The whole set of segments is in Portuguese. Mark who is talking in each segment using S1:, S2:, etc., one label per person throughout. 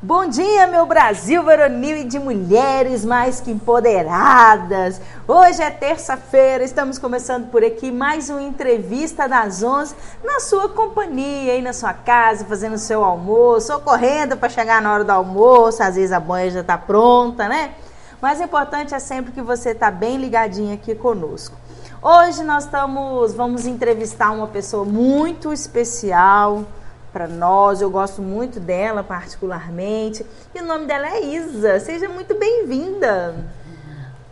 S1: Bom dia, meu Brasil varonil e de mulheres mais que empoderadas. Hoje é terça-feira, estamos começando por aqui mais uma entrevista das 11 na sua companhia, aí na sua casa, fazendo seu almoço, ou correndo para chegar na hora do almoço, às vezes a banha já está pronta, né? Mas o importante é sempre que você está bem ligadinho aqui conosco. Hoje nós estamos, vamos entrevistar uma pessoa muito especial, para nós. Eu gosto muito dela particularmente. E o nome dela é Isa. Seja muito bem-vinda.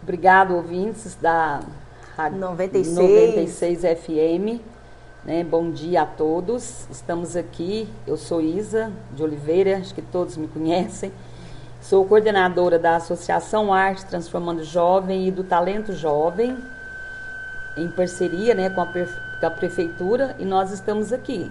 S2: Obrigado, ouvintes da Rádio
S1: 96,
S2: 96 FM. Né? Bom dia a todos. Estamos aqui. Eu sou Isa de Oliveira, acho que todos me conhecem. Sou coordenadora da Associação Arte Transformando Jovem e do Talento Jovem, em parceria né, com, a, com a Prefeitura, e nós estamos aqui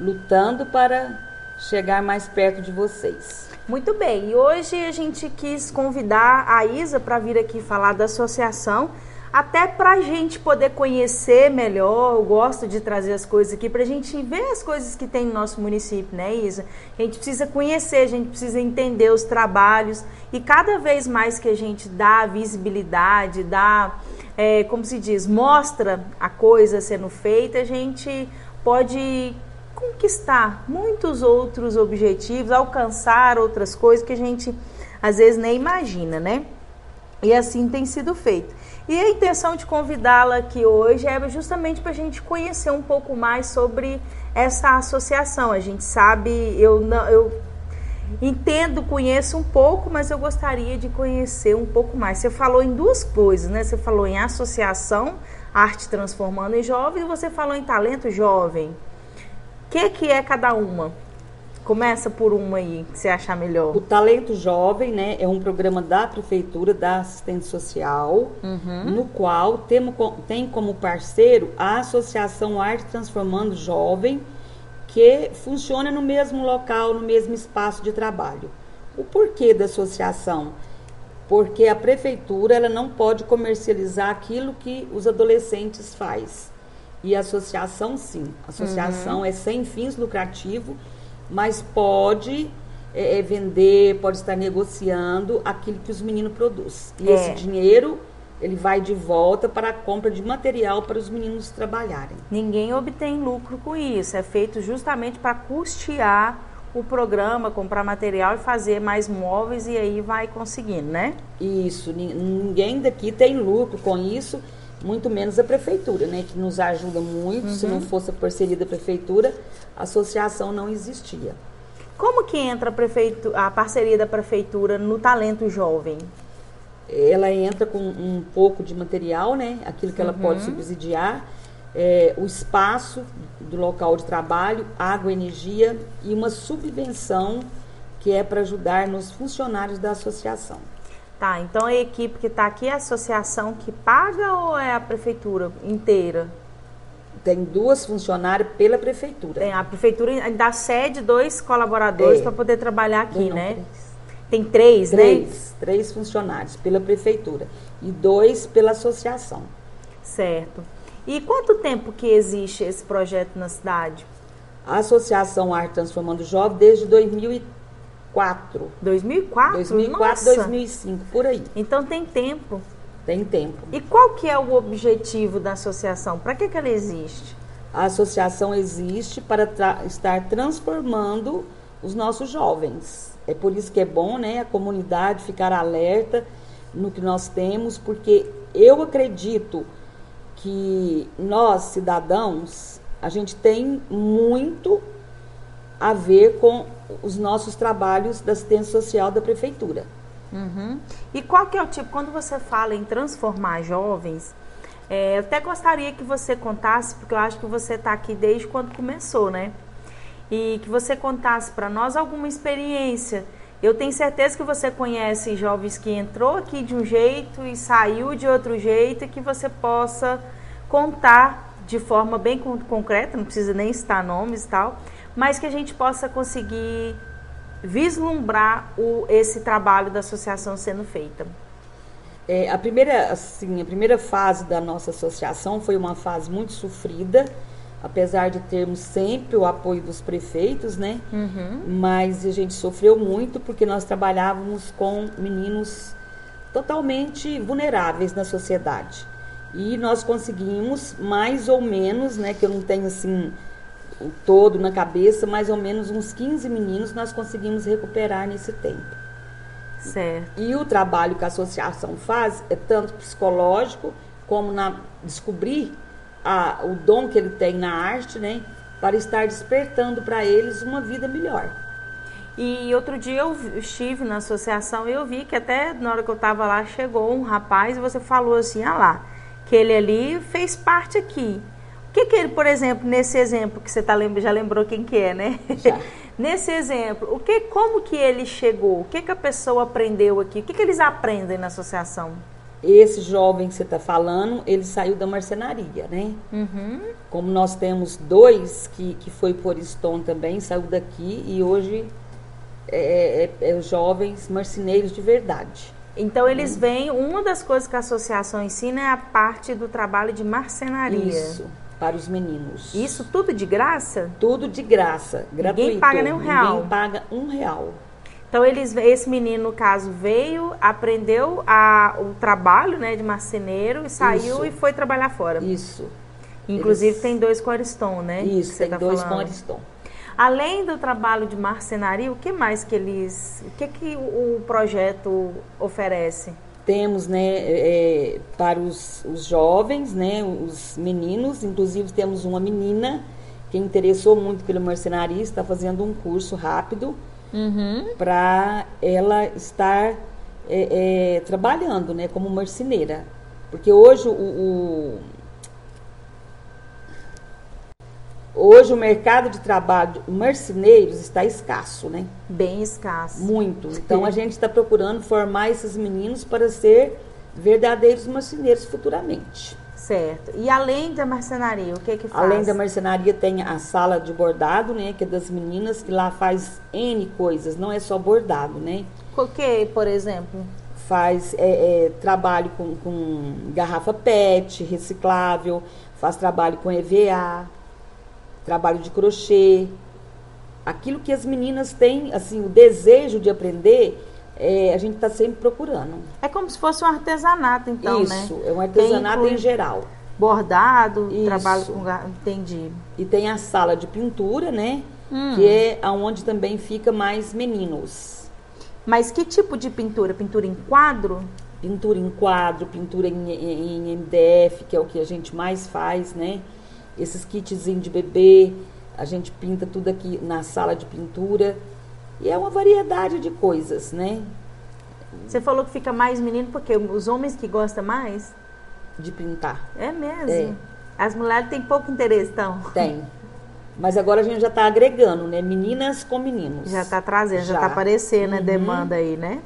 S2: lutando para chegar mais perto de vocês.
S1: Muito bem, e hoje a gente quis convidar a Isa para vir aqui falar da associação, até para a gente poder conhecer melhor. Eu gosto de trazer as coisas aqui para a gente ver as coisas que tem no nosso município, né, Isa? A gente precisa conhecer, a gente precisa entender os trabalhos e cada vez mais que a gente dá visibilidade, dá, é, como se diz, mostra a coisa sendo feita, a gente pode conquistar muitos outros objetivos, alcançar outras coisas que a gente às vezes nem imagina, né? E assim tem sido feito. E a intenção de convidá-la aqui hoje é justamente para a gente conhecer um pouco mais sobre essa associação. A gente sabe, eu não, eu entendo, conheço um pouco, mas eu gostaria de conhecer um pouco mais. Você falou em duas coisas, né? Você falou em associação, arte transformando em jovem, e você falou em talento jovem. O que, que é cada uma? Começa por uma aí, que você achar melhor.
S2: O Talento Jovem, né, é um programa da Prefeitura, da Assistente Social, uhum. no qual temos, tem como parceiro a Associação Arte Transformando Jovem, que funciona no mesmo local, no mesmo espaço de trabalho. O porquê da associação? Porque a prefeitura ela não pode comercializar aquilo que os adolescentes fazem. E associação, sim. A associação uhum. é sem fins lucrativos, mas pode é, é, vender, pode estar negociando aquilo que os meninos produzem. E é. esse dinheiro ele vai de volta para a compra de material para os meninos trabalharem.
S1: Ninguém obtém lucro com isso. É feito justamente para custear o programa, comprar material e fazer mais móveis e aí vai conseguindo, né?
S2: Isso. Ninguém daqui tem lucro com isso muito menos a prefeitura, né, que nos ajuda muito. Uhum. Se não fosse a parceria da prefeitura, a associação não existia.
S1: Como que entra a, a parceria da prefeitura no talento jovem?
S2: Ela entra com um pouco de material, né, aquilo que ela uhum. pode subsidiar, é, o espaço do local de trabalho, água, energia e uma subvenção que é para ajudar nos funcionários da associação.
S1: Tá, então a equipe que está aqui é a associação que paga ou é a prefeitura inteira?
S2: Tem duas funcionárias pela prefeitura.
S1: Tem, a prefeitura dá sede dois colaboradores é. para poder trabalhar aqui, Não, né? Três. Tem três,
S2: três, né? Três funcionários pela prefeitura e dois pela associação.
S1: Certo. E quanto tempo que existe esse projeto na cidade?
S2: A Associação Arte Transformando Jovem desde 2013. 2004.
S1: 2004?
S2: 2004, Nossa. 2005, por aí.
S1: Então tem tempo.
S2: Tem tempo.
S1: E qual que é o objetivo da associação? Para que, que ela existe?
S2: A associação existe para tra estar transformando os nossos jovens. É por isso que é bom, né, a comunidade ficar alerta no que nós temos, porque eu acredito que nós, cidadãos, a gente tem muito a ver com os nossos trabalhos da assistência social da prefeitura.
S1: Uhum. E qual que é o tipo, quando você fala em transformar jovens, é, eu até gostaria que você contasse, porque eu acho que você está aqui desde quando começou, né? E que você contasse para nós alguma experiência. Eu tenho certeza que você conhece jovens que entrou aqui de um jeito e saiu de outro jeito e que você possa contar de forma bem concreta, não precisa nem citar nomes e tal, mas que a gente possa conseguir vislumbrar o, esse trabalho da associação sendo feita.
S2: É, a, primeira, assim, a primeira fase da nossa associação foi uma fase muito sofrida, apesar de termos sempre o apoio dos prefeitos, né?
S1: Uhum.
S2: Mas a gente sofreu muito porque nós trabalhávamos com meninos totalmente vulneráveis na sociedade. E nós conseguimos mais ou menos, né, que eu não tenho assim o todo na cabeça, mais ou menos uns 15 meninos nós conseguimos recuperar nesse tempo.
S1: Certo.
S2: E o trabalho que a associação faz é tanto psicológico como na descobrir a, o dom que ele tem na arte, né, para estar despertando para eles uma vida melhor.
S1: E outro dia eu estive na associação e eu vi que até na hora que eu estava lá chegou um rapaz e você falou assim, ah lá, que ele ali fez parte aqui. O que que ele, por exemplo, nesse exemplo que você tá lembra, já lembrou quem que é, né?
S2: Já.
S1: nesse exemplo, o que, como que ele chegou? O que que a pessoa aprendeu aqui? O que que eles aprendem na associação?
S2: Esse jovem que você está falando, ele saiu da marcenaria, né?
S1: Uhum.
S2: Como nós temos dois que, que foi por Stone também, saiu daqui e hoje é, é, é jovens marceneiros de verdade.
S1: Então eles veem, uma das coisas que a associação ensina é a parte do trabalho de marcenaria.
S2: Isso, para os meninos.
S1: Isso tudo de graça?
S2: Tudo de graça, gratuito.
S1: paga nem um real.
S2: Ninguém paga um real.
S1: Então eles, esse menino no caso veio, aprendeu a, o trabalho, né, de marceneiro e saiu
S2: Isso.
S1: e foi trabalhar fora.
S2: Isso.
S1: Inclusive
S2: Eles-
S1: tem dois com Ariston, né?
S2: Isso, tem
S1: tá
S2: dois
S1: falando.
S2: com Ariston.
S1: Além do trabalho de marcenaria, o que mais que eles, o que que o projeto oferece?
S2: Temos, né, é, para os, os jovens, né, os meninos, inclusive temos uma menina que interessou muito pela marcenaria, está fazendo um curso rápido
S1: Uhum.
S2: para ela estar é, é, trabalhando, né, como marceneira. Porque hoje o, o- hoje o mercado de trabalho de marceneiros está escasso, né?
S1: Bem escasso.
S2: Muito. Então a gente está procurando formar esses meninos para ser verdadeiros marceneiros futuramente.
S1: Certo. E além da marcenaria, o que que faz?
S2: Além da marcenaria tem a sala de bordado, né, que é das meninas que lá faz N coisas, não é só bordado, né?
S1: O que, por exemplo?
S2: Faz é, é, trabalho com, com garrafa PET, reciclável, faz trabalho com EVA, trabalho de crochê. Aquilo que as meninas têm, assim, o desejo de aprender, é, a gente está sempre procurando.
S1: É como se fosse um artesanato, então, né?
S2: Isso, é um artesanato em geral.
S1: Bordado,
S2: Isso.
S1: trabalho com... Entendi.
S2: E tem a sala de pintura, né?
S1: Hum.
S2: Que é aonde também fica mais meninos.
S1: Mas que tipo de pintura? Pintura em quadro?
S2: Pintura em quadro, pintura em, em- em MDF, que é o que a gente mais faz, né? Esses kitzinhos de bebê, a gente pinta tudo aqui na sala de pintura. E é uma variedade de coisas, né?
S1: Você falou que fica mais menino porque os homens que gostam mais?
S2: De pintar.
S1: É mesmo.
S2: É.
S1: As mulheres têm pouco interesse, então.
S2: Tem. Mas agora a gente já está agregando, né? Meninas com meninos.
S1: Já está trazendo, já está aparecendo a
S2: Uhum.
S1: demanda aí, né?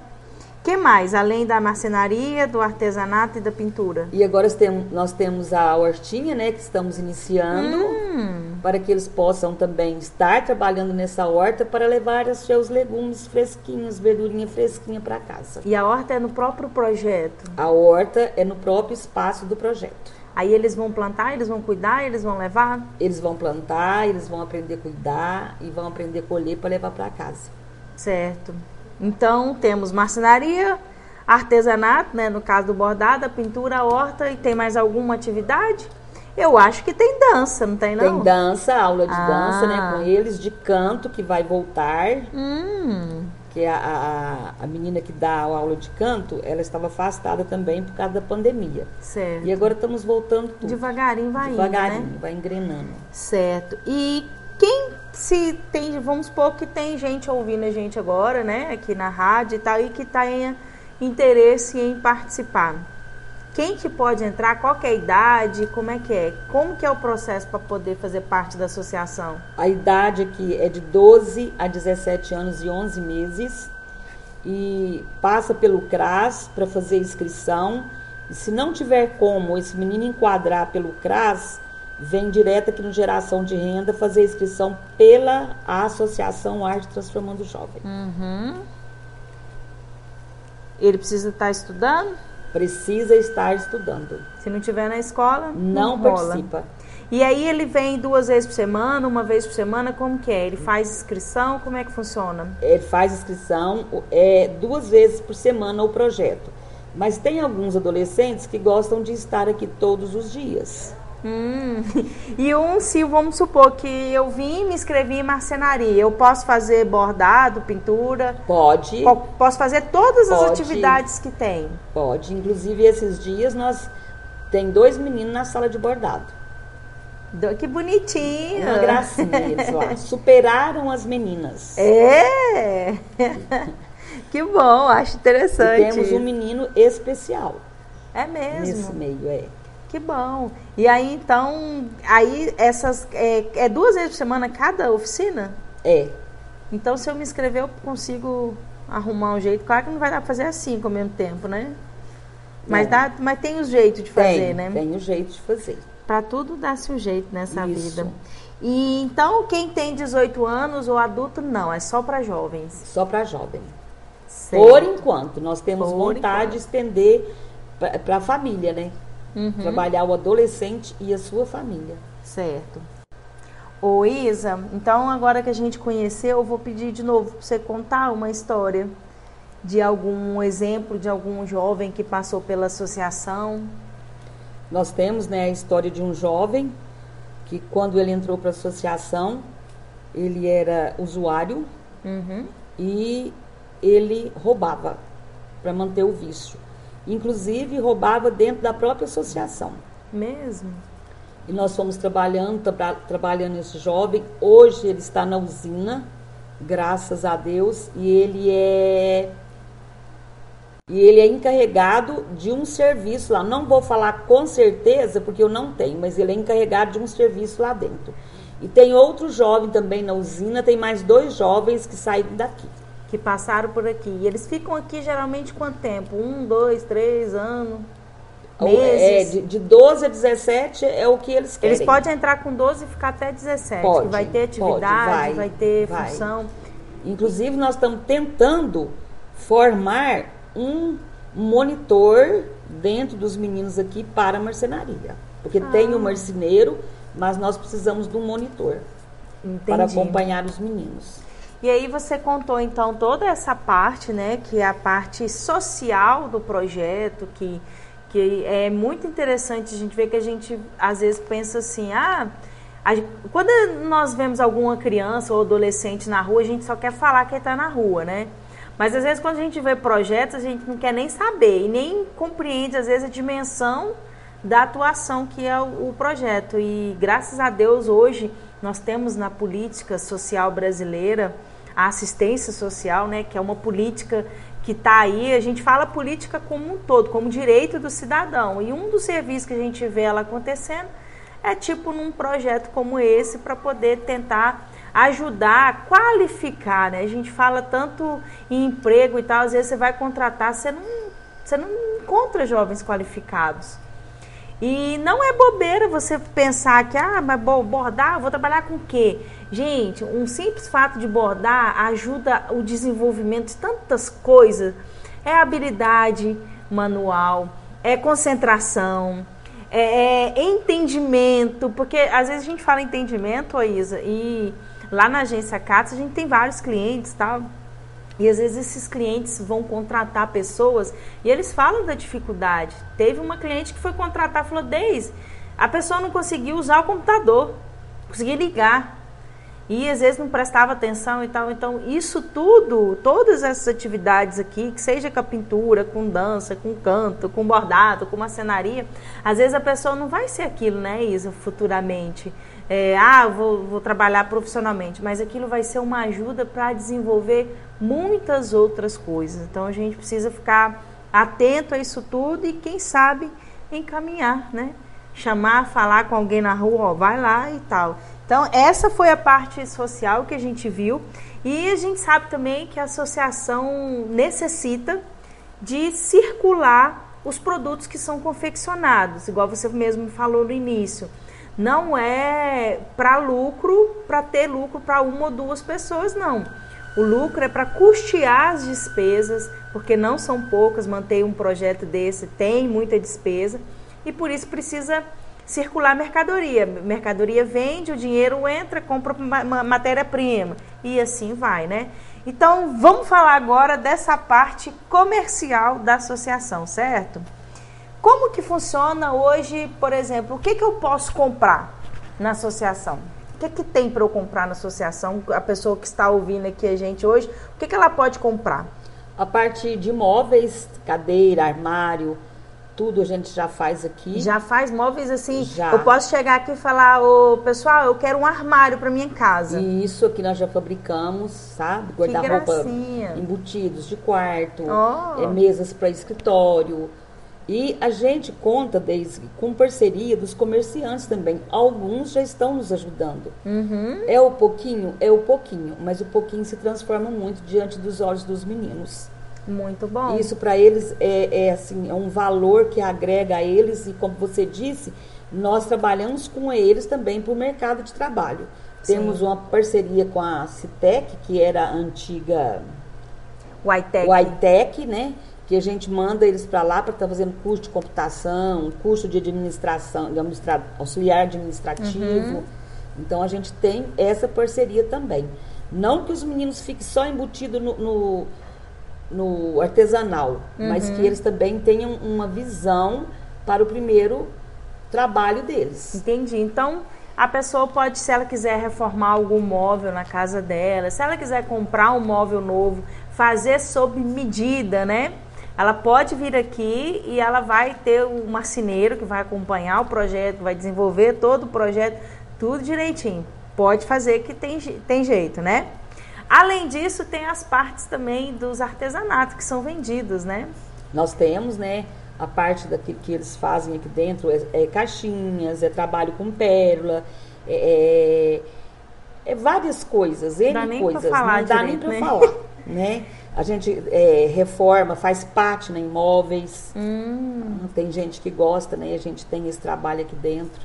S1: Que mais? Além da marcenaria, do artesanato e da pintura?
S2: E agora nós temos a hortinha, né, que estamos iniciando,
S1: Hum,
S2: para que eles possam também estar trabalhando nessa horta para levar os seus legumes fresquinhos, verdurinha fresquinha para casa.
S1: e a horta é no próprio projeto.
S2: A horta é no próprio espaço do projeto.
S1: Aí eles vão plantar, eles vão cuidar, eles vão levar?
S2: Eles vão plantar, eles vão aprender a cuidar e vão aprender a colher para levar para casa.
S1: Certo. Então, temos marcenaria, artesanato, né, no caso do bordado, a pintura, a horta, e tem mais alguma atividade? Eu acho que tem dança, não tem não?
S2: Tem dança, aula de
S1: Ah.
S2: dança, né, com eles, de canto que vai voltar,
S1: Hum,
S2: que a, a, a menina que dá a aula de canto, ela estava afastada também por causa da pandemia.
S1: certo.
S2: E agora estamos voltando tudo.
S1: Devagarinho vai
S2: Devagarinho,
S1: indo, né?
S2: vai engrenando.
S1: Certo. E quem se tem, vamos supor que tem gente ouvindo a gente agora, né, aqui na rádio e tal, e que tenha interesse em participar. Quem que pode entrar? Qual é a idade? Como é que é? Como que é o processo para poder fazer parte da associação?
S2: A idade aqui é de 12 a 17 anos e 11 meses. E passa pelo CRAS para fazer inscrição. E se não tiver como esse menino enquadrar pelo CRAS, vem direto aqui no Geração de Renda fazer inscrição pela Associação Arte Transformando o Jovem.
S1: Uhum. Ele precisa estar estudando?
S2: Precisa estar estudando.
S1: Se não tiver na escola,
S2: Não
S1: rola.
S2: participa.
S1: E aí ele vem duas vezes por semana, uma vez por semana, como que é? Ele faz inscrição, como é que funciona?
S2: Ele faz inscrição é, duas vezes por semana o projeto. Mas tem alguns adolescentes que gostam de estar aqui todos os dias.
S1: Hum. E um, se vamos supor que eu vim e me inscrevi em marcenaria, eu posso fazer bordado, pintura?
S2: Pode.
S1: Posso fazer todas as Pode. atividades que tem?
S2: Pode. Inclusive, esses dias nós tem dois meninos na sala de bordado.
S1: Que bonitinho.
S2: Uma gracinha eles lá. Superaram as meninas.
S1: É. que bom, acho interessante.
S2: E temos um menino especial.
S1: É mesmo.
S2: Nesse meio, é.
S1: Que bom. E aí, então, aí essas. É, é, duas vezes por semana cada oficina?
S2: É.
S1: Então, se eu me inscrever, eu consigo arrumar um jeito. Claro que não vai dar pra fazer assim com o mesmo tempo, né? Mas, dá, mas tem o jeito de fazer,
S2: tem,
S1: né?
S2: Tem o jeito de fazer.
S1: Para tudo dá-se um jeito nessa
S2: Isso.
S1: vida. E então, quem tem 18 anos ou adulto, não, é só para jovens.
S2: Só para jovem. Certo. Por enquanto, nós temos Por vontade enquanto. de estender para a família, né? Uhum. Trabalhar o adolescente e a sua família.
S1: Certo. Ô Isa, então agora que a gente conheceu, eu vou pedir de novo para você contar uma história de algum exemplo de algum jovem que passou pela associação.
S2: Nós temos né, a história de um jovem que quando ele entrou para a associação, ele era usuário uhum. e ele roubava para manter o vício. Inclusive roubava dentro da própria associação.
S1: Mesmo?
S2: E nós fomos trabalhando, tra trabalhando esse jovem. Hoje ele está na usina, graças a Deus, e ele é e ele é encarregado de um serviço lá. Não vou falar com certeza, porque eu não tenho, mas ele é encarregado de um serviço lá dentro. E tem outro jovem também na usina, tem mais dois jovens que saíram daqui
S1: que passaram por aqui. E eles ficam aqui geralmente quanto tempo? Um, dois, três anos?
S2: É, meses? É, de, de 12 a 17 é o que eles querem.
S1: Eles podem entrar com 12 e ficar até 17. Pode, vai ter atividade, pode, vai, vai, ter vai. função.
S2: Inclusive, nós estamos tentando formar um monitor dentro dos meninos aqui para a marcenaria. Porque ah. tem o um marceneiro, mas nós precisamos de um monitor Entendi. para acompanhar os meninos.
S1: E aí você contou então toda essa parte, né, que é a parte social do projeto, que, que é muito interessante a gente ver que a gente às vezes pensa assim, ah, a, quando nós vemos alguma criança ou adolescente na rua, a gente só quer falar que está na rua, né? Mas às vezes quando a gente vê projetos, a gente não quer nem saber e nem compreende às vezes a dimensão da atuação que é o, o projeto. E graças a Deus hoje nós temos na política social brasileira a assistência social, né, que é uma política que está aí, a gente fala política como um todo, como direito do cidadão. E um dos serviços que a gente vê ela acontecendo é tipo num projeto como esse para poder tentar ajudar qualificar, né? A gente fala tanto em emprego e tal, às vezes você vai contratar, você não, você não encontra jovens qualificados. E não é bobeira você pensar que, ah, mas bordar, vou trabalhar com o quê? Gente, um simples fato de bordar ajuda o desenvolvimento de tantas coisas. É habilidade manual, é concentração, é, é entendimento, porque às vezes a gente fala entendimento, Isa, e lá na agência CATS a gente tem vários clientes, tal. E às vezes esses clientes vão contratar pessoas e eles falam da dificuldade. Teve uma cliente que foi contratar, falou: Deise, a pessoa não conseguia usar o computador, conseguia ligar e às vezes não prestava atenção e tal. Então, isso tudo, todas essas atividades aqui, que seja com a pintura, com dança, com canto, com bordado, com macenaria, às vezes a pessoa não vai ser aquilo, né, Isa, futuramente. É, ah, vou, vou trabalhar profissionalmente, mas aquilo vai ser uma ajuda para desenvolver muitas outras coisas. Então, a gente precisa ficar atento a isso tudo e, quem sabe, encaminhar, né? Chamar, falar com alguém na rua, ó, vai lá e tal. Então, essa foi a parte social que a gente viu. E a gente sabe também que a associação necessita de circular os produtos que são confeccionados, igual você mesmo falou no início. Não é para lucro, para ter lucro para uma ou duas pessoas, não. O lucro é para custear as despesas, porque não são poucas, manter um projeto desse tem muita despesa e por isso precisa circular mercadoria. Mercadoria vende, o dinheiro entra, compra matéria-prima e assim vai, né? Então, vamos falar agora dessa parte comercial da associação, certo? Como que funciona hoje, por exemplo, o que, que eu posso comprar na associação? O que, que tem para eu comprar na associação? A pessoa que está ouvindo aqui a gente hoje, o que, que ela pode comprar?
S2: A parte de móveis, cadeira, armário, tudo a gente já faz aqui.
S1: Já faz móveis assim? Já. Eu posso chegar aqui e falar, ô pessoal, eu quero um armário para minha casa.
S2: E isso aqui nós já fabricamos, sabe? Guarda-roupa embutidos de quarto, oh. é, mesas para escritório. E a gente conta, desde com parceria dos comerciantes também. Alguns já estão nos ajudando. Uhum. É o pouquinho? É o pouquinho, mas o pouquinho se transforma muito diante dos olhos dos meninos.
S1: Muito bom.
S2: Isso para eles é, é, assim, é um valor que agrega a eles e como você disse, nós trabalhamos com eles também para o mercado de trabalho. Sim. Temos uma parceria com a Citec, que era a antiga Whitec, né? Que a gente manda eles para lá para estar tá fazendo curso de computação, curso de administração, de administra auxiliar administrativo. Uhum. Então a gente tem essa parceria também. Não que os meninos fiquem só embutidos no, no no artesanal, uhum. mas que eles também tenham uma visão para o primeiro trabalho deles.
S1: Entendi. Então, a pessoa pode, se ela quiser reformar algum móvel na casa dela, se ela quiser comprar um móvel novo, fazer sob medida, né? Ela pode vir aqui e ela vai ter um marceneiro que vai acompanhar o projeto, vai desenvolver todo o projeto, tudo direitinho. Pode fazer que tem, tem jeito, né? Além disso, tem as partes também dos artesanatos que são vendidos, né?
S2: Nós temos, né? A parte daquilo que eles fazem aqui dentro é, é caixinhas, é trabalho com pérola, é, é, é várias coisas, N
S1: dá
S2: coisas.
S1: Falar
S2: não dá
S1: direito,
S2: nem para né? falar, né? A gente é, reforma, faz pátina em móveis. Hum. Tem gente que gosta, né? A gente tem esse trabalho aqui dentro.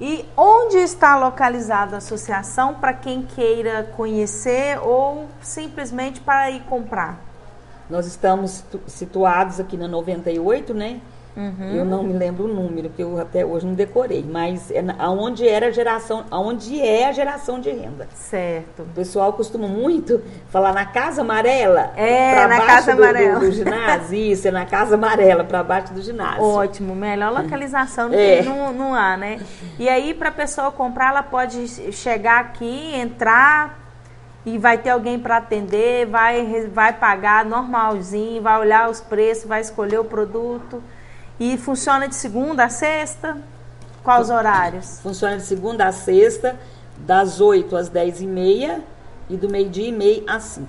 S1: E onde está localizada a associação para quem queira conhecer ou simplesmente para ir comprar?
S2: Nós estamos situados aqui na 98, né? Uhum. Eu não me lembro o número, que eu até hoje não decorei, mas é aonde era a geração, aonde é a geração de renda.
S1: Certo.
S2: O pessoal costuma muito falar na Casa Amarela.
S1: É, na Casa
S2: do,
S1: Amarela.
S2: Do, do, ginásio, isso, é na Casa Amarela, para baixo do ginásio.
S1: Ótimo, melhor localização não, é. não, não há, né? E aí, para a pessoa comprar, ela pode chegar aqui, entrar, e vai ter alguém para atender, vai, vai pagar normalzinho, vai olhar os preços, vai escolher o produto. E funciona de segunda a sexta? Quais horários?
S2: Funciona de segunda a sexta, das 8 às 10 e meia e do meio-dia e meia às 5.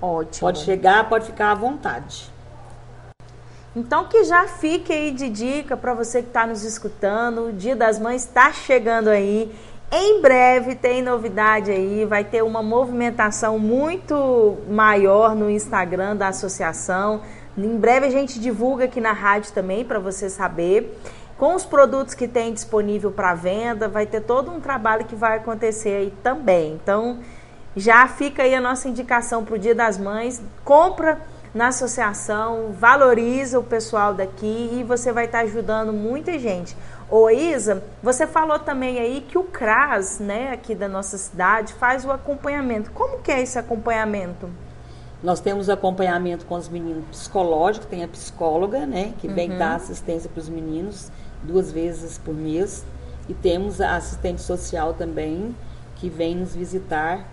S1: Ótimo.
S2: Pode chegar, pode ficar à vontade.
S1: Então que já fique aí de dica para você que está nos escutando. O Dia das Mães está chegando aí. Em breve tem novidade aí, vai ter uma movimentação muito maior no Instagram da associação. Em breve a gente divulga aqui na rádio também para você saber. Com os produtos que tem disponível para venda, vai ter todo um trabalho que vai acontecer aí também. Então, já fica aí a nossa indicação para o Dia das Mães. Compra na associação, valoriza o pessoal daqui e você vai estar tá ajudando muita gente. Ô Isa, você falou também aí que o CRAS, né, aqui da nossa cidade, faz o acompanhamento. Como que é esse acompanhamento?
S2: Nós temos acompanhamento com os meninos psicológico, tem a psicóloga, né, que uhum. vem dar assistência para os meninos duas vezes por mês. E temos a assistente social também, que vem nos visitar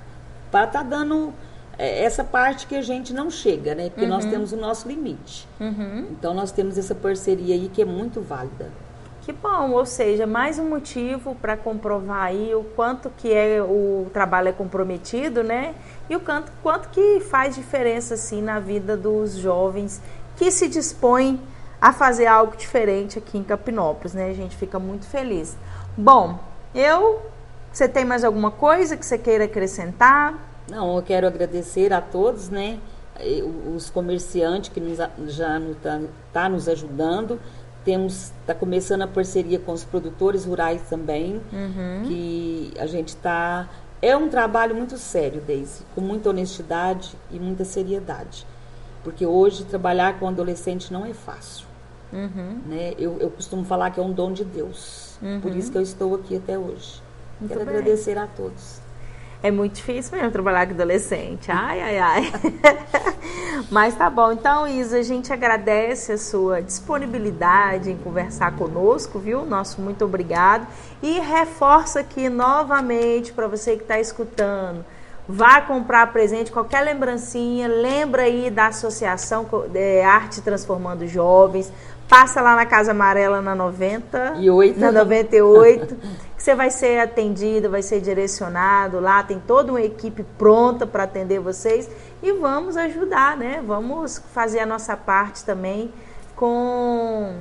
S2: para estar tá dando é, essa parte que a gente não chega, né? Porque uhum. nós temos o nosso limite. Uhum. Então nós temos essa parceria aí que é muito válida.
S1: Que bom, ou seja, mais um motivo para comprovar aí o quanto que é o trabalho é comprometido, né? E o quanto, quanto que faz diferença assim na vida dos jovens que se dispõem a fazer algo diferente aqui em Capinópolis, né? A gente fica muito feliz. Bom, eu você tem mais alguma coisa que você queira acrescentar?
S2: Não, eu quero agradecer a todos, né? Os comerciantes que nos, já está tá nos ajudando temos está começando a parceria com os produtores rurais também uhum. que a gente está é um trabalho muito sério Daisy com muita honestidade e muita seriedade porque hoje trabalhar com adolescente não é fácil Uhum. Né? Eu, eu costumo falar que é um dom de Deus. Uhum. Por isso que eu estou aqui até hoje. Muito Quero bem. agradecer a todos.
S1: É muito difícil mesmo trabalhar com adolescente. Ai, ai, ai. Mas tá bom. Então, Isa, a gente agradece a sua disponibilidade em conversar conosco, viu? Nosso muito obrigado. E reforça aqui novamente para você que está escutando. Vá comprar presente, qualquer lembrancinha, lembra aí da Associação é, Arte Transformando Jovens. Passa lá na Casa Amarela na 90.
S2: E 8.
S1: Na 98. que você vai ser atendido, vai ser direcionado. Lá tem toda uma equipe pronta para atender vocês. E vamos ajudar, né? Vamos fazer a nossa parte também com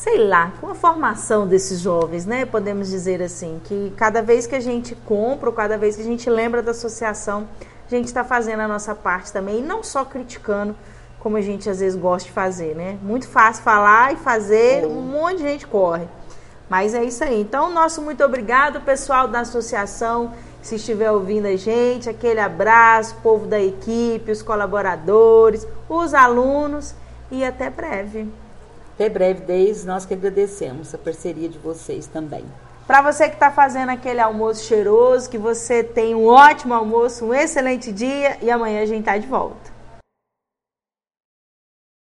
S1: sei lá, com a formação desses jovens, né? Podemos dizer assim, que cada vez que a gente compra, ou cada vez que a gente lembra da associação, a gente está fazendo a nossa parte também, e não só criticando, como a gente às vezes gosta de fazer, né? Muito fácil falar e fazer, um monte de gente corre. Mas é isso aí. Então, nosso muito obrigado, pessoal da associação, se estiver ouvindo a gente, aquele abraço, povo da equipe, os colaboradores, os alunos e até breve.
S2: Até breve, desde nós que agradecemos a parceria de vocês também.
S1: Para você que está fazendo aquele almoço cheiroso, que você tenha um ótimo almoço, um excelente dia e amanhã a gente está de volta.